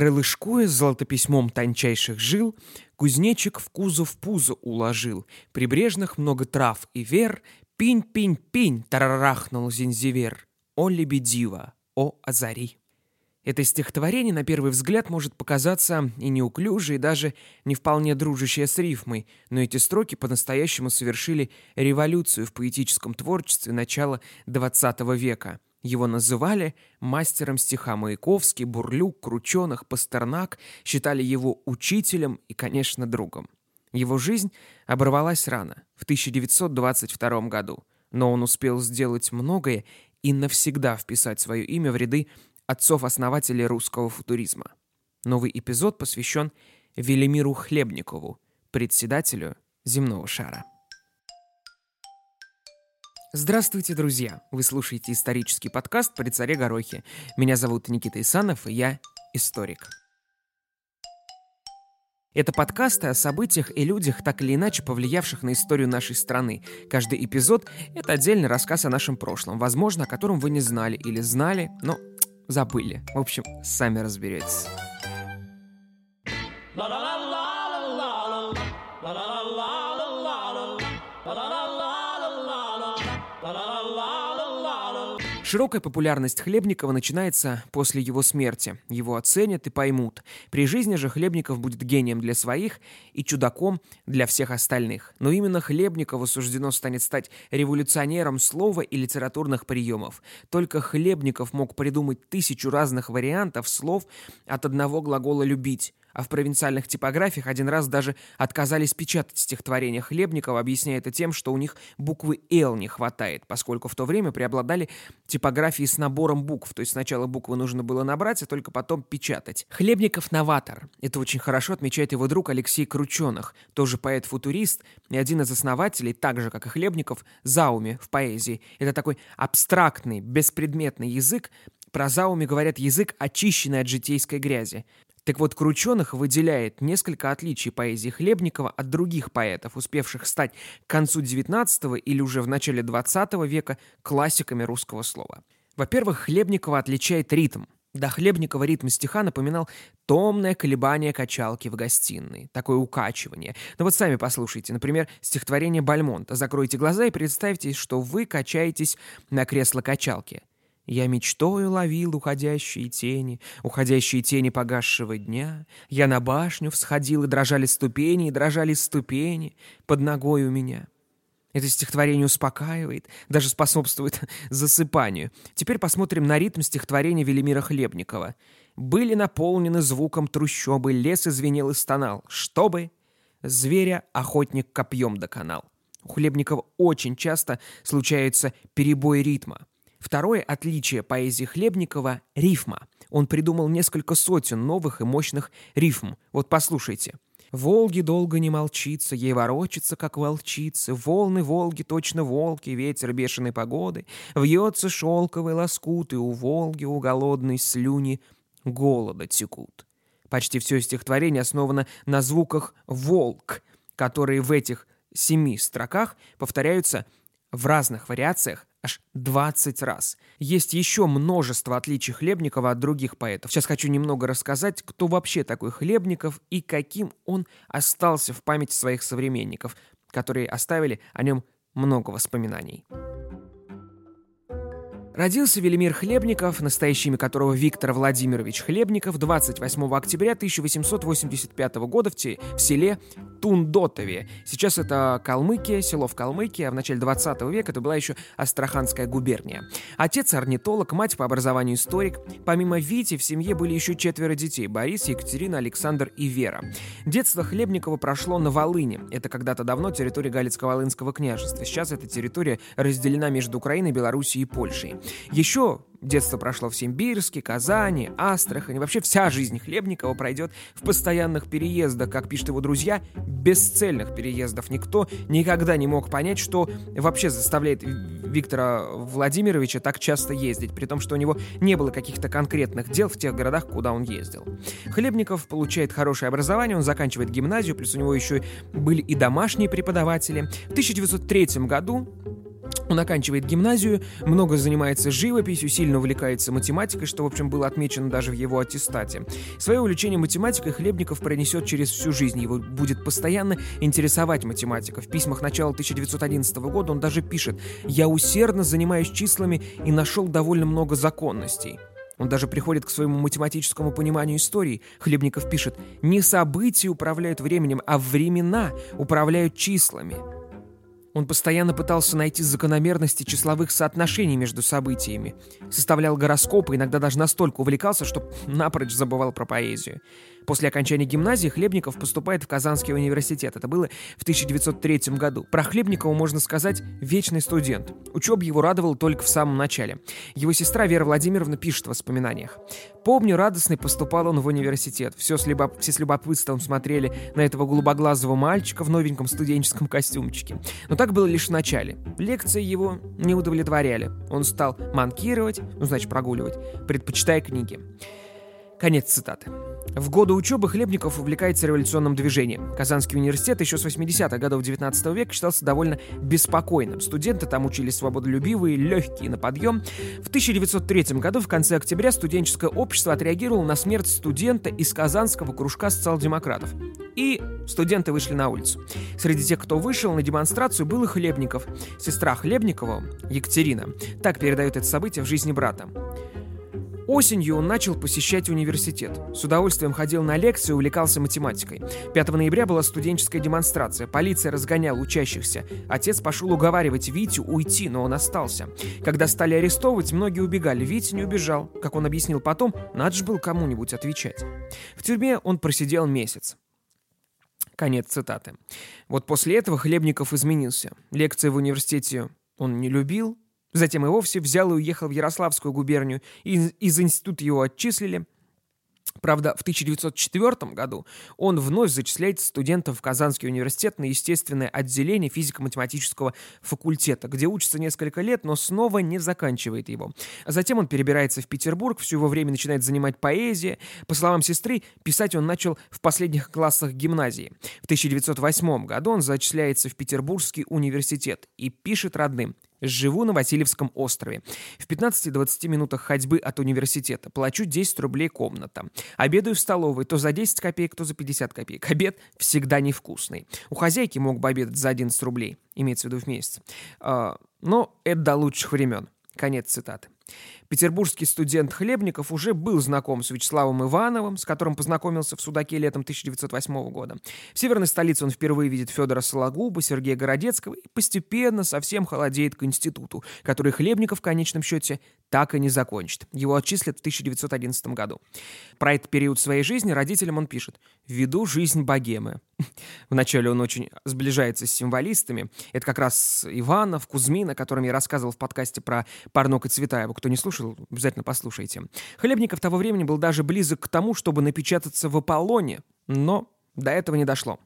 Крылышкуя с золотописьмом тончайших жил, Кузнечик в кузов пузо уложил. Прибрежных много трав и вер, Пинь-пинь-пинь, тарарахнул зинзивер. О, лебедива, о, озари. Это стихотворение, на первый взгляд, может показаться и неуклюже, и даже не вполне дружащее с рифмой, но эти строки по-настоящему совершили революцию в поэтическом творчестве начала XX века. Его называли мастером стиха Маяковский, Бурлюк, Крученых, Пастернак, считали его учителем и, конечно, другом. Его жизнь оборвалась рано, в 1922 году, но он успел сделать многое и навсегда вписать свое имя в ряды отцов-основателей русского футуризма. Новый эпизод посвящен Велимиру Хлебникову, председателю земного шара. Здравствуйте, друзья! Вы слушаете исторический подкаст «При царе Горохе». Меня зовут Никита Исанов, и я историк. Это подкасты о событиях и людях, так или иначе повлиявших на историю нашей страны. Каждый эпизод — это отдельный рассказ о нашем прошлом, возможно, о котором вы не знали или знали, но забыли. В общем, сами разберетесь. Широкая популярность Хлебникова начинается после его смерти. Его оценят и поймут. При жизни же Хлебников будет гением для своих и чудаком для всех остальных. Но именно Хлебникову суждено станет стать революционером слова и литературных приемов. Только Хлебников мог придумать тысячу разных вариантов слов от одного глагола «любить» а в провинциальных типографиях один раз даже отказались печатать стихотворения Хлебникова, объясняя это тем, что у них буквы «Л» не хватает, поскольку в то время преобладали типографии с набором букв, то есть сначала буквы нужно было набрать, а только потом печатать. Хлебников — новатор. Это очень хорошо отмечает его друг Алексей Крученых, тоже поэт-футурист и один из основателей, так же, как и Хлебников, Зауми в поэзии. Это такой абстрактный, беспредметный язык, про Зауми говорят язык, очищенный от житейской грязи. Так вот, Крученых выделяет несколько отличий поэзии Хлебникова от других поэтов, успевших стать к концу XIX или уже в начале XX века классиками русского слова. Во-первых, Хлебникова отличает ритм. До Хлебникова ритм стиха напоминал томное колебание качалки в гостиной, такое укачивание. Но вот сами послушайте, например, стихотворение Бальмонта. Закройте глаза и представьте, что вы качаетесь на кресло-качалке. Я мечтою ловил уходящие тени, уходящие тени погасшего дня. Я на башню всходил, и дрожали ступени, и дрожали ступени под ногой у меня. Это стихотворение успокаивает, даже способствует засыпанию. Теперь посмотрим на ритм стихотворения Велимира Хлебникова. «Были наполнены звуком трущобы, лес извинел и стонал, чтобы зверя охотник копьем доконал». У Хлебникова очень часто случаются перебои ритма. Второе отличие поэзии Хлебникова — рифма. Он придумал несколько сотен новых и мощных рифм. Вот послушайте. Волги долго не молчится, ей ворочится, как волчица. Волны Волги точно волки, ветер бешеной погоды. Вьется шелковый лоскут, и у Волги, у голодной слюни голода текут. Почти все стихотворение основано на звуках «волк», которые в этих семи строках повторяются в разных вариациях аж 20 раз. Есть еще множество отличий Хлебникова от других поэтов. Сейчас хочу немного рассказать, кто вообще такой Хлебников и каким он остался в памяти своих современников, которые оставили о нем много воспоминаний. Родился Велимир Хлебников, настоящее имя которого Виктор Владимирович Хлебников, 28 октября 1885 года в, в селе Тундотове. Сейчас это Калмыкия, село в Калмыкии, а в начале 20 века это была еще Астраханская губерния. Отец орнитолог, мать по образованию историк. Помимо Вити в семье были еще четверо детей – Борис, Екатерина, Александр и Вера. Детство Хлебникова прошло на Волыне. Это когда-то давно территория Галицко-Волынского княжества. Сейчас эта территория разделена между Украиной, Белоруссией и Польшей. Еще Детство прошло в Симбирске, Казани, Астрахани. Вообще вся жизнь Хлебникова пройдет в постоянных переездах. Как пишут его друзья, бесцельных переездов. Никто никогда не мог понять, что вообще заставляет Виктора Владимировича так часто ездить, при том, что у него не было каких-то конкретных дел в тех городах, куда он ездил. Хлебников получает хорошее образование, он заканчивает гимназию, плюс у него еще были и домашние преподаватели. В 1903 году Он оканчивает гимназию, много занимается живописью, сильно увлекается математикой, что, в общем, было отмечено даже в его аттестате. Свое увлечение математикой Хлебников пронесет через всю жизнь. Его будет постоянно интересовать математика. В письмах начала 1911 года он даже пишет «Я усердно занимаюсь числами и нашел довольно много законностей». Он даже приходит к своему математическому пониманию истории. Хлебников пишет «Не события управляют временем, а времена управляют числами». Он постоянно пытался найти закономерности числовых соотношений между событиями. Составлял гороскопы, иногда даже настолько увлекался, что напрочь забывал про поэзию. После окончания гимназии Хлебников поступает в Казанский университет. Это было в 1903 году. Про Хлебникова можно сказать «вечный студент». Учеба его радовала только в самом начале. Его сестра Вера Владимировна пишет в воспоминаниях. «Помню, радостный поступал он в университет. Все с, любо... Все с любопытством смотрели на этого голубоглазого мальчика в новеньком студенческом костюмчике. Но так было лишь в начале. Лекции его не удовлетворяли. Он стал манкировать, ну, значит, прогуливать, предпочитая книги. Конец цитаты. В годы учебы Хлебников увлекается революционным движением. Казанский университет еще с 80-х годов 19 века считался довольно беспокойным. Студенты там учились свободолюбивые, легкие на подъем. В 1903 году, в конце октября, студенческое общество отреагировало на смерть студента из казанского кружка социал-демократов. И студенты вышли на улицу. Среди тех, кто вышел на демонстрацию, был и Хлебников. Сестра Хлебникова, Екатерина, так передает это событие в жизни брата. Осенью он начал посещать университет. С удовольствием ходил на лекции и увлекался математикой. 5 ноября была студенческая демонстрация. Полиция разгоняла учащихся. Отец пошел уговаривать Витю уйти, но он остался. Когда стали арестовывать, многие убегали. Витя не убежал. Как он объяснил потом, надо же был кому-нибудь отвечать. В тюрьме он просидел месяц. Конец цитаты. Вот после этого Хлебников изменился. Лекции в университете он не любил, Затем и вовсе взял и уехал в Ярославскую губернию. Из, из института его отчислили. Правда, в 1904 году он вновь зачисляет студентов в Казанский университет на естественное отделение физико-математического факультета, где учится несколько лет, но снова не заканчивает его. Затем он перебирается в Петербург, все его время начинает занимать поэзия. По словам сестры, писать он начал в последних классах гимназии. В 1908 году он зачисляется в Петербургский университет и пишет родным Живу на Васильевском острове. В 15-20 минутах ходьбы от университета. Плачу 10 рублей комната. Обедаю в столовой то за 10 копеек, то за 50 копеек. Обед всегда невкусный. У хозяйки мог бы обедать за 11 рублей. Имеется в виду в месяц. А, но это до лучших времен. Конец цитаты. Петербургский студент Хлебников уже был знаком с Вячеславом Ивановым, с которым познакомился в Судаке летом 1908 года. В северной столице он впервые видит Федора Сологуба, Сергея Городецкого и постепенно совсем холодеет к институту, который Хлебников в конечном счете так и не закончит. Его отчислят в 1911 году. Про этот период своей жизни родителям он пишет «Веду жизнь богемы». Вначале он очень сближается с символистами. Это как раз Иванов, Кузьмин, о котором я рассказывал в подкасте про Парнок и Цветаева. Кто не слушал, обязательно послушайте. Хлебников того времени был даже близок к тому, чтобы напечататься в Аполлоне, но до этого не дошло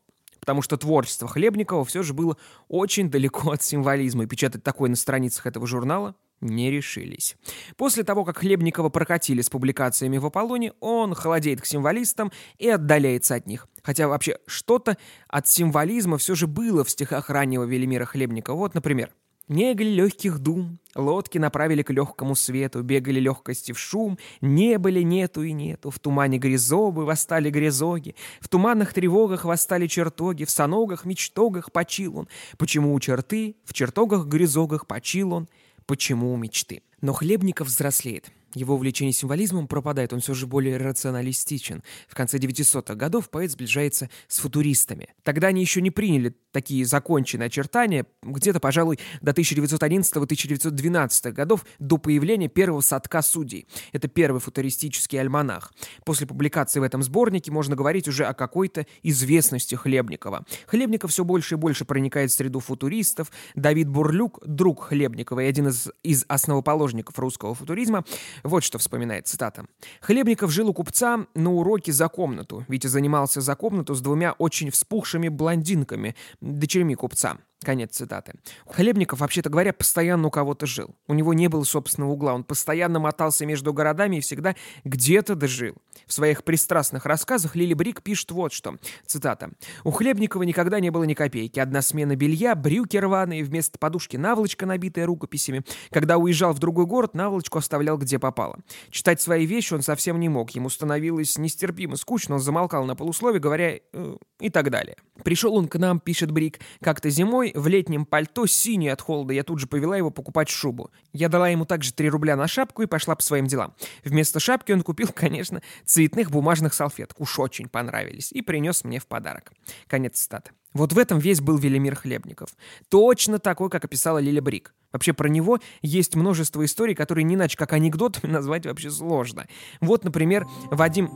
потому что творчество Хлебникова все же было очень далеко от символизма, и печатать такое на страницах этого журнала не решились. После того, как Хлебникова прокатили с публикациями в Аполлоне, он холодеет к символистам и отдаляется от них. Хотя вообще что-то от символизма все же было в стихах раннего Велимира Хлебникова. Вот, например. Негли легких дум, лодки направили к легкому свету, бегали легкости в шум, не были нету и нету, в тумане грязобы восстали грязоги, в туманных тревогах восстали чертоги, в саногах, мечтогах почил он. Почему у черты, в чертогах, грязогах почил он, почему мечты. Но Хлебников взрослеет. Его увлечение символизмом пропадает, он все же более рационалистичен. В конце 900-х годов поэт сближается с футуристами. Тогда они еще не приняли такие законченные очертания, где-то, пожалуй, до 1911-1912 годов, до появления первого садка судей. Это первый футуристический альманах. После публикации в этом сборнике можно говорить уже о какой-то известности Хлебникова. Хлебников все больше и больше проникает в среду футуристов. Давид Бурлюк, друг Хлебникова и один из, из основоположников русского футуризма, вот что вспоминает цитата. «Хлебников жил у купца на уроке за комнату. Витя занимался за комнату с двумя очень вспухшими блондинками, дочерьми купца. Конец цитаты. Хлебников, вообще-то говоря, постоянно у кого-то жил. У него не было собственного угла. Он постоянно мотался между городами и всегда где-то дожил. В своих пристрастных рассказах Лили Брик пишет вот что. Цитата. «У Хлебникова никогда не было ни копейки. Одна смена белья, брюки рваные, вместо подушки наволочка, набитая рукописями. Когда уезжал в другой город, наволочку оставлял где попало. Читать свои вещи он совсем не мог. Ему становилось нестерпимо скучно. Он замолкал на полуслове, говоря э, и так далее. Пришел он к нам, пишет Брик, как-то зимой в летнем пальто, синий от холода. Я тут же повела его покупать шубу. Я дала ему также 3 рубля на шапку и пошла по своим делам. Вместо шапки он купил, конечно, цветных бумажных салфеток. Уж очень понравились. И принес мне в подарок. Конец цитаты. Вот в этом весь был Велимир Хлебников. Точно такой, как описала Лиля Брик. Вообще про него есть множество историй, которые не иначе как анекдотами назвать вообще сложно. Вот, например, Вадим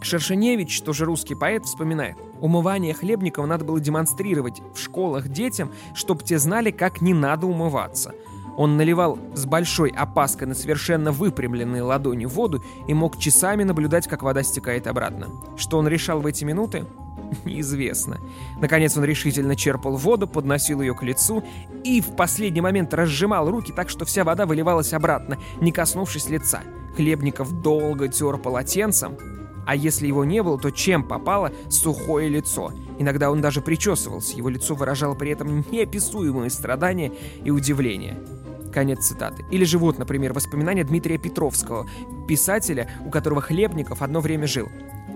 Шершеневич, тоже русский поэт, вспоминает. Умывание Хлебникова надо было демонстрировать в школах детям, чтобы те знали, как не надо умываться. Он наливал с большой опаской на совершенно выпрямленные ладони воду и мог часами наблюдать, как вода стекает обратно. Что он решал в эти минуты? Неизвестно. Наконец он решительно черпал воду, подносил ее к лицу и в последний момент разжимал руки так, что вся вода выливалась обратно, не коснувшись лица. Хлебников долго тер полотенцем, а если его не было, то чем попало сухое лицо. Иногда он даже причесывался, его лицо выражало при этом неописуемые страдания и удивление. Конец цитаты. Или же вот, например, воспоминания Дмитрия Петровского, писателя, у которого Хлебников одно время жил.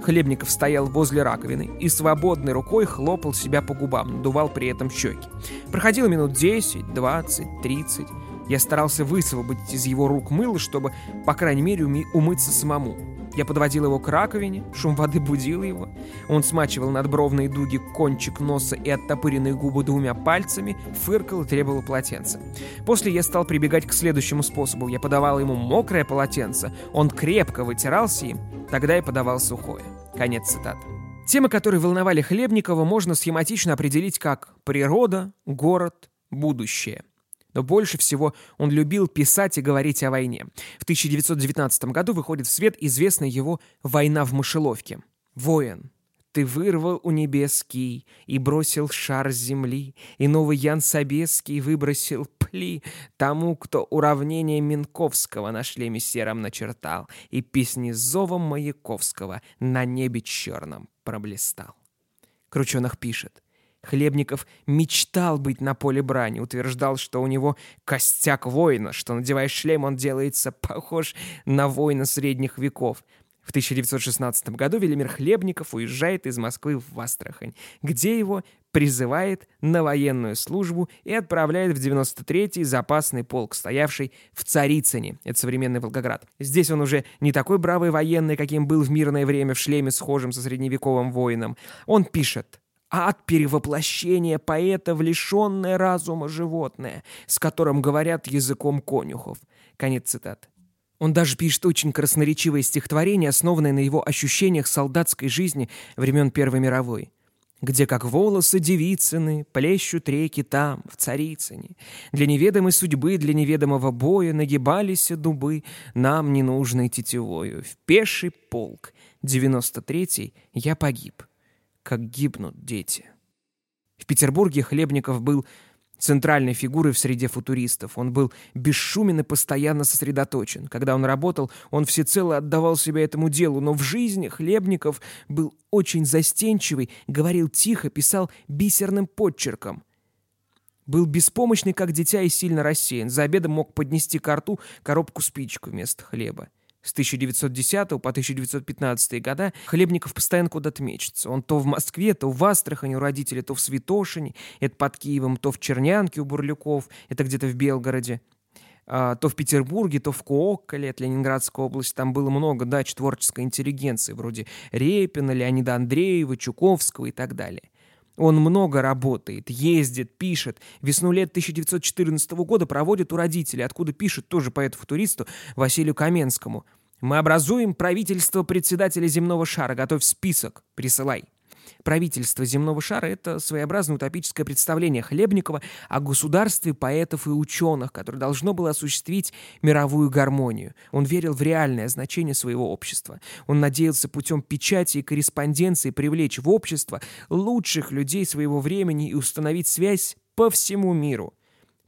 Хлебников стоял возле раковины и свободной рукой хлопал себя по губам, надувал при этом щеки. Проходило минут 10, 20, 30. Я старался высвободить из его рук мыло, чтобы, по крайней мере, умыться самому. Я подводил его к раковине, шум воды будил его. Он смачивал надбровные дуги кончик носа и оттопыренные губы двумя пальцами, фыркал и требовал полотенца. После я стал прибегать к следующему способу. Я подавал ему мокрое полотенце, он крепко вытирался им, тогда я подавал сухое. Конец цитаты. Темы, которые волновали Хлебникова, можно схематично определить как «природа», «город», «будущее». Но больше всего он любил писать и говорить о войне. В 1919 году выходит в свет известная его «Война в мышеловке». «Воин, ты вырвал у небеский и бросил шар земли, и новый Ян Собеский выбросил пли тому, кто уравнение Минковского на шлеме сером начертал, и песни зовом Маяковского на небе черном проблистал». Крученых пишет – Хлебников мечтал быть на поле брани, утверждал, что у него костяк воина, что, надевая шлем, он делается похож на воина средних веков. В 1916 году Велимир Хлебников уезжает из Москвы в Астрахань, где его призывает на военную службу и отправляет в 93-й запасный полк, стоявший в Царицыне, это современный Волгоград. Здесь он уже не такой бравый военный, каким был в мирное время в шлеме, схожим со средневековым воином. Он пишет от перевоплощения поэта в лишенное разума животное, с которым говорят языком конюхов. Конец цитаты. Он даже пишет очень красноречивое стихотворение, основанное на его ощущениях солдатской жизни времен Первой мировой. Где, как волосы девицыны, плещут реки там, в Царицыне. Для неведомой судьбы, для неведомого боя нагибались дубы, нам ненужной тетевою. В пеший полк, 93-й, я погиб как гибнут дети. В Петербурге Хлебников был центральной фигурой в среде футуристов. Он был бесшумен и постоянно сосредоточен. Когда он работал, он всецело отдавал себя этому делу, но в жизни Хлебников был очень застенчивый, говорил тихо, писал бисерным подчерком. Был беспомощный, как дитя, и сильно рассеян. За обедом мог поднести к рту коробку спичку вместо хлеба. С 1910 по 1915 года Хлебников постоянно куда-то мечется. Он то в Москве, то в Астрахани у родителей, то в Святошине, это под Киевом, то в Чернянке у Бурлюков, это где-то в Белгороде. А, то в Петербурге, то в Кооколе, это Ленинградская область. Там было много дач творческой интеллигенции, вроде Репина, Леонида Андреева, Чуковского и так далее. Он много работает, ездит, пишет. Весну лет 1914 года проводит у родителей, откуда пишет тоже поэту-футуристу Василию Каменскому. «Мы образуем правительство председателя земного шара. Готовь список. Присылай». Правительство земного шара — это своеобразное утопическое представление Хлебникова о государстве поэтов и ученых, которое должно было осуществить мировую гармонию. Он верил в реальное значение своего общества. Он надеялся путем печати и корреспонденции привлечь в общество лучших людей своего времени и установить связь по всему миру.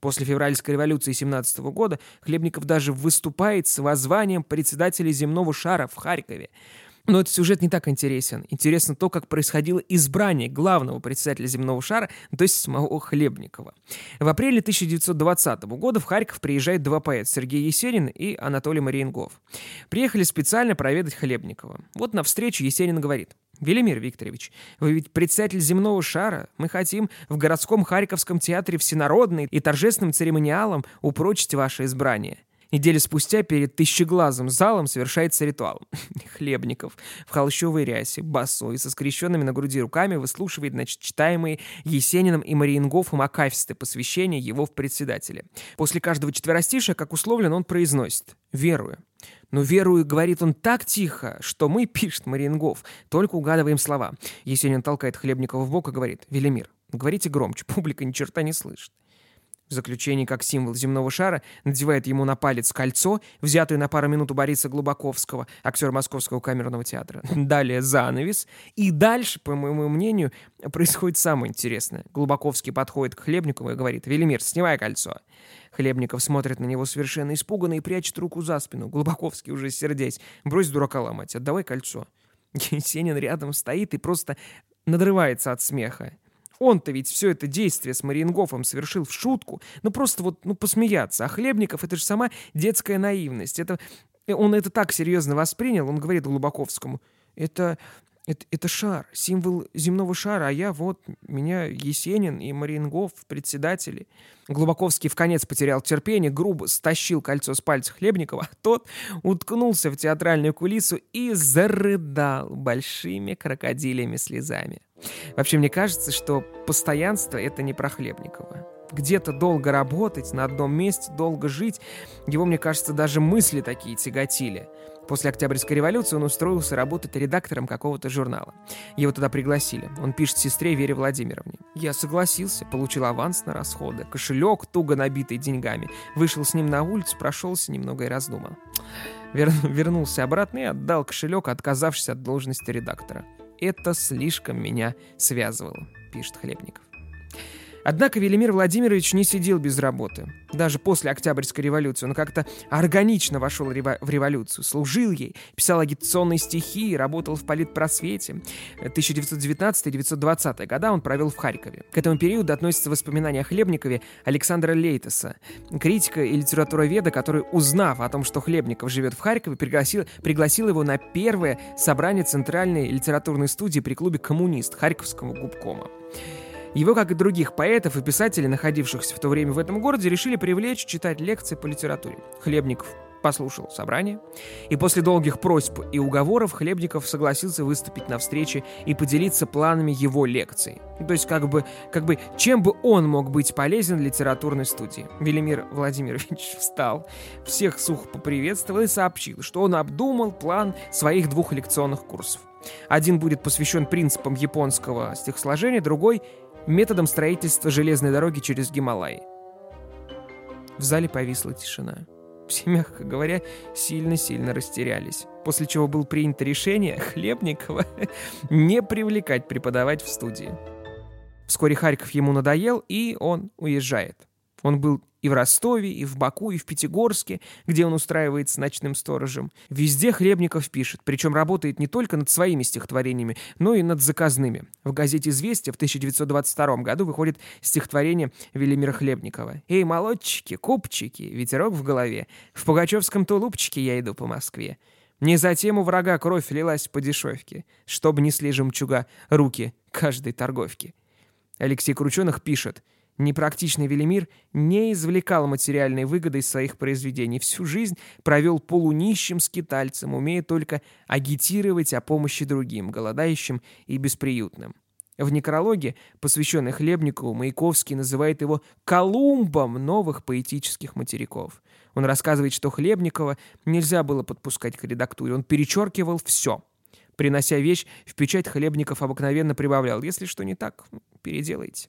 После февральской революции 17 года Хлебников даже выступает с воззванием председателя земного шара в Харькове. Но этот сюжет не так интересен. Интересно то, как происходило избрание главного председателя земного шара, то есть самого Хлебникова. В апреле 1920 года в Харьков приезжают два поэта, Сергей Есенин и Анатолий Мариенгов. Приехали специально проведать Хлебникова. Вот на встречу Есенин говорит. «Велимир Викторович, вы ведь председатель земного шара. Мы хотим в городском Харьковском театре всенародный и торжественным церемониалом упрочить ваше избрание». Неделю спустя перед тысячеглазым залом совершается ритуал. Хлебников в холщовой рясе, босой, со скрещенными на груди руками выслушивает, значит, читаемые Есениным и Мариенгофом акафисты посвящения его в председателя. После каждого четверостишия, как условлен, он произносит «верую». Но верую, говорит он так тихо, что мы, пишет Мариенгоф, только угадываем слова. Есенин толкает Хлебникова в бок и говорит «Велимир, говорите громче, публика ни черта не слышит». В заключении, как символ земного шара, надевает ему на палец кольцо, взятое на пару минут у Бориса Глубаковского, актера Московского камерного театра. Далее занавес. И дальше, по моему мнению, происходит самое интересное. Глубаковский подходит к Хлебникову и говорит, «Велимир, снимай кольцо». Хлебников смотрит на него совершенно испуганно и прячет руку за спину. Глубаковский уже сердясь. «Брось дурака ломать, отдавай кольцо». Есенин рядом стоит и просто надрывается от смеха. Он-то ведь все это действие с Мариенгофом совершил в шутку. Ну, просто вот, ну, посмеяться. А Хлебников — это же сама детская наивность. Это, он это так серьезно воспринял, он говорит Глубаковскому. Это, это, это шар, символ земного шара, а я вот, меня Есенин и Мариенгоф, председатели. Глубаковский в конец потерял терпение, грубо стащил кольцо с пальца Хлебникова, а тот уткнулся в театральную кулису и зарыдал большими крокодилями слезами. Вообще, мне кажется, что постоянство — это не про Хлебникова. Где-то долго работать, на одном месте долго жить, его, мне кажется, даже мысли такие тяготили. После Октябрьской революции он устроился работать редактором какого-то журнала. Его туда пригласили. Он пишет сестре Вере Владимировне. «Я согласился, получил аванс на расходы, кошелек, туго набитый деньгами. Вышел с ним на улицу, прошелся немного и раздумал. Вер... Вернулся обратно и отдал кошелек, отказавшись от должности редактора это слишком меня связывало», — пишет Хлебников. Однако Велимир Владимирович не сидел без работы. Даже после Октябрьской революции он как-то органично вошел в революцию, служил ей, писал агитационные стихи, работал в политпросвете. 1919-1920 года он провел в Харькове. К этому периоду относятся воспоминания о Хлебникове Александра Лейтеса, критика и литературоведа, который, узнав о том, что Хлебников живет в Харькове, пригласил, пригласил его на первое собрание Центральной литературной студии при клубе «Коммунист» Харьковского губкома. Его, как и других поэтов и писателей, находившихся в то время в этом городе, решили привлечь читать лекции по литературе. Хлебников послушал собрание, и после долгих просьб и уговоров Хлебников согласился выступить на встрече и поделиться планами его лекций. То есть как бы, как бы чем бы он мог быть полезен литературной студии. Велимир Владимирович встал, всех сухо поприветствовал и сообщил, что он обдумал план своих двух лекционных курсов. Один будет посвящен принципам японского стихосложения, другой методом строительства железной дороги через Гималай. В зале повисла тишина. Все, мягко говоря, сильно-сильно растерялись. После чего было принято решение Хлебникова не привлекать преподавать в студии. Вскоре Харьков ему надоел, и он уезжает. Он был и в Ростове, и в Баку, и в Пятигорске, где он устраивается ночным сторожем. Везде Хлебников пишет, причем работает не только над своими стихотворениями, но и над заказными. В газете «Известия» в 1922 году выходит стихотворение Велимира Хлебникова. «Эй, молодчики, купчики, ветерок в голове, в пугачевском тулупчике я иду по Москве». Не затем у врага кровь лилась по дешевке, чтобы несли жемчуга руки каждой торговки. Алексей Крученых пишет – Непрактичный Велимир не извлекал материальной выгоды из своих произведений. Всю жизнь провел полунищим скитальцем, умея только агитировать о помощи другим, голодающим и бесприютным. В некрологе, посвященной Хлебникову, Маяковский называет его «Колумбом новых поэтических материков». Он рассказывает, что Хлебникова нельзя было подпускать к редактуре. Он перечеркивал все. Принося вещь, в печать Хлебников обыкновенно прибавлял «Если что не так, переделайте».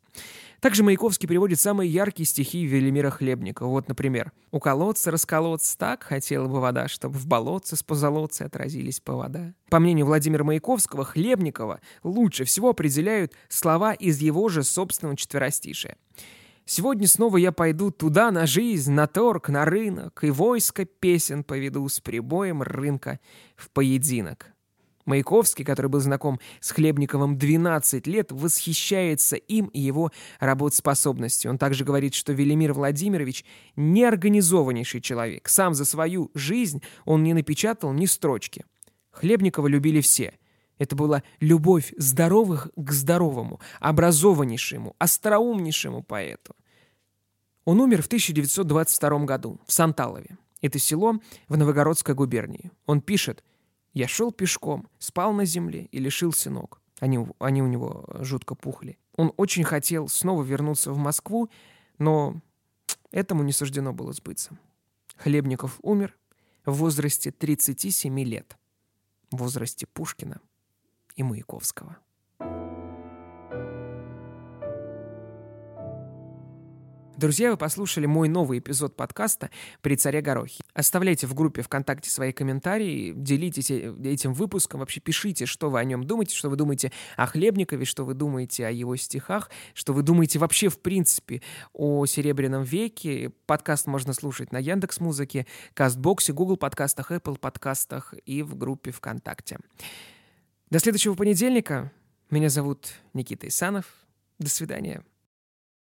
Также Маяковский приводит самые яркие стихи Велимира Хлебникова. Вот, например, «У колодца расколоться так хотела бы вода, чтобы в болотце с позолотцей отразились повода». По мнению Владимира Маяковского, Хлебникова лучше всего определяют слова из его же собственного четверостишия. Сегодня снова я пойду туда на жизнь, на торг, на рынок, и войско песен поведу с прибоем рынка в поединок. Маяковский, который был знаком с Хлебниковым 12 лет, восхищается им и его работоспособностью. Он также говорит, что Велимир Владимирович – неорганизованнейший человек. Сам за свою жизнь он не напечатал ни строчки. Хлебникова любили все. Это была любовь здоровых к здоровому, образованнейшему, остроумнейшему поэту. Он умер в 1922 году в Санталове. Это село в Новогородской губернии. Он пишет – я шел пешком, спал на земле и лишился ног. Они, они у него жутко пухли. Он очень хотел снова вернуться в Москву, но этому не суждено было сбыться. Хлебников умер в возрасте 37 лет, в возрасте Пушкина и Маяковского. Друзья, вы послушали мой новый эпизод подкаста «При царе Горохе». Оставляйте в группе ВКонтакте свои комментарии, делитесь э, этим выпуском, вообще пишите, что вы о нем думаете, что вы думаете о Хлебникове, что вы думаете о его стихах, что вы думаете вообще в принципе о Серебряном веке. Подкаст можно слушать на Яндекс Музыке, Кастбоксе, Google подкастах, Apple подкастах и в группе ВКонтакте. До следующего понедельника. Меня зовут Никита Исанов. До свидания.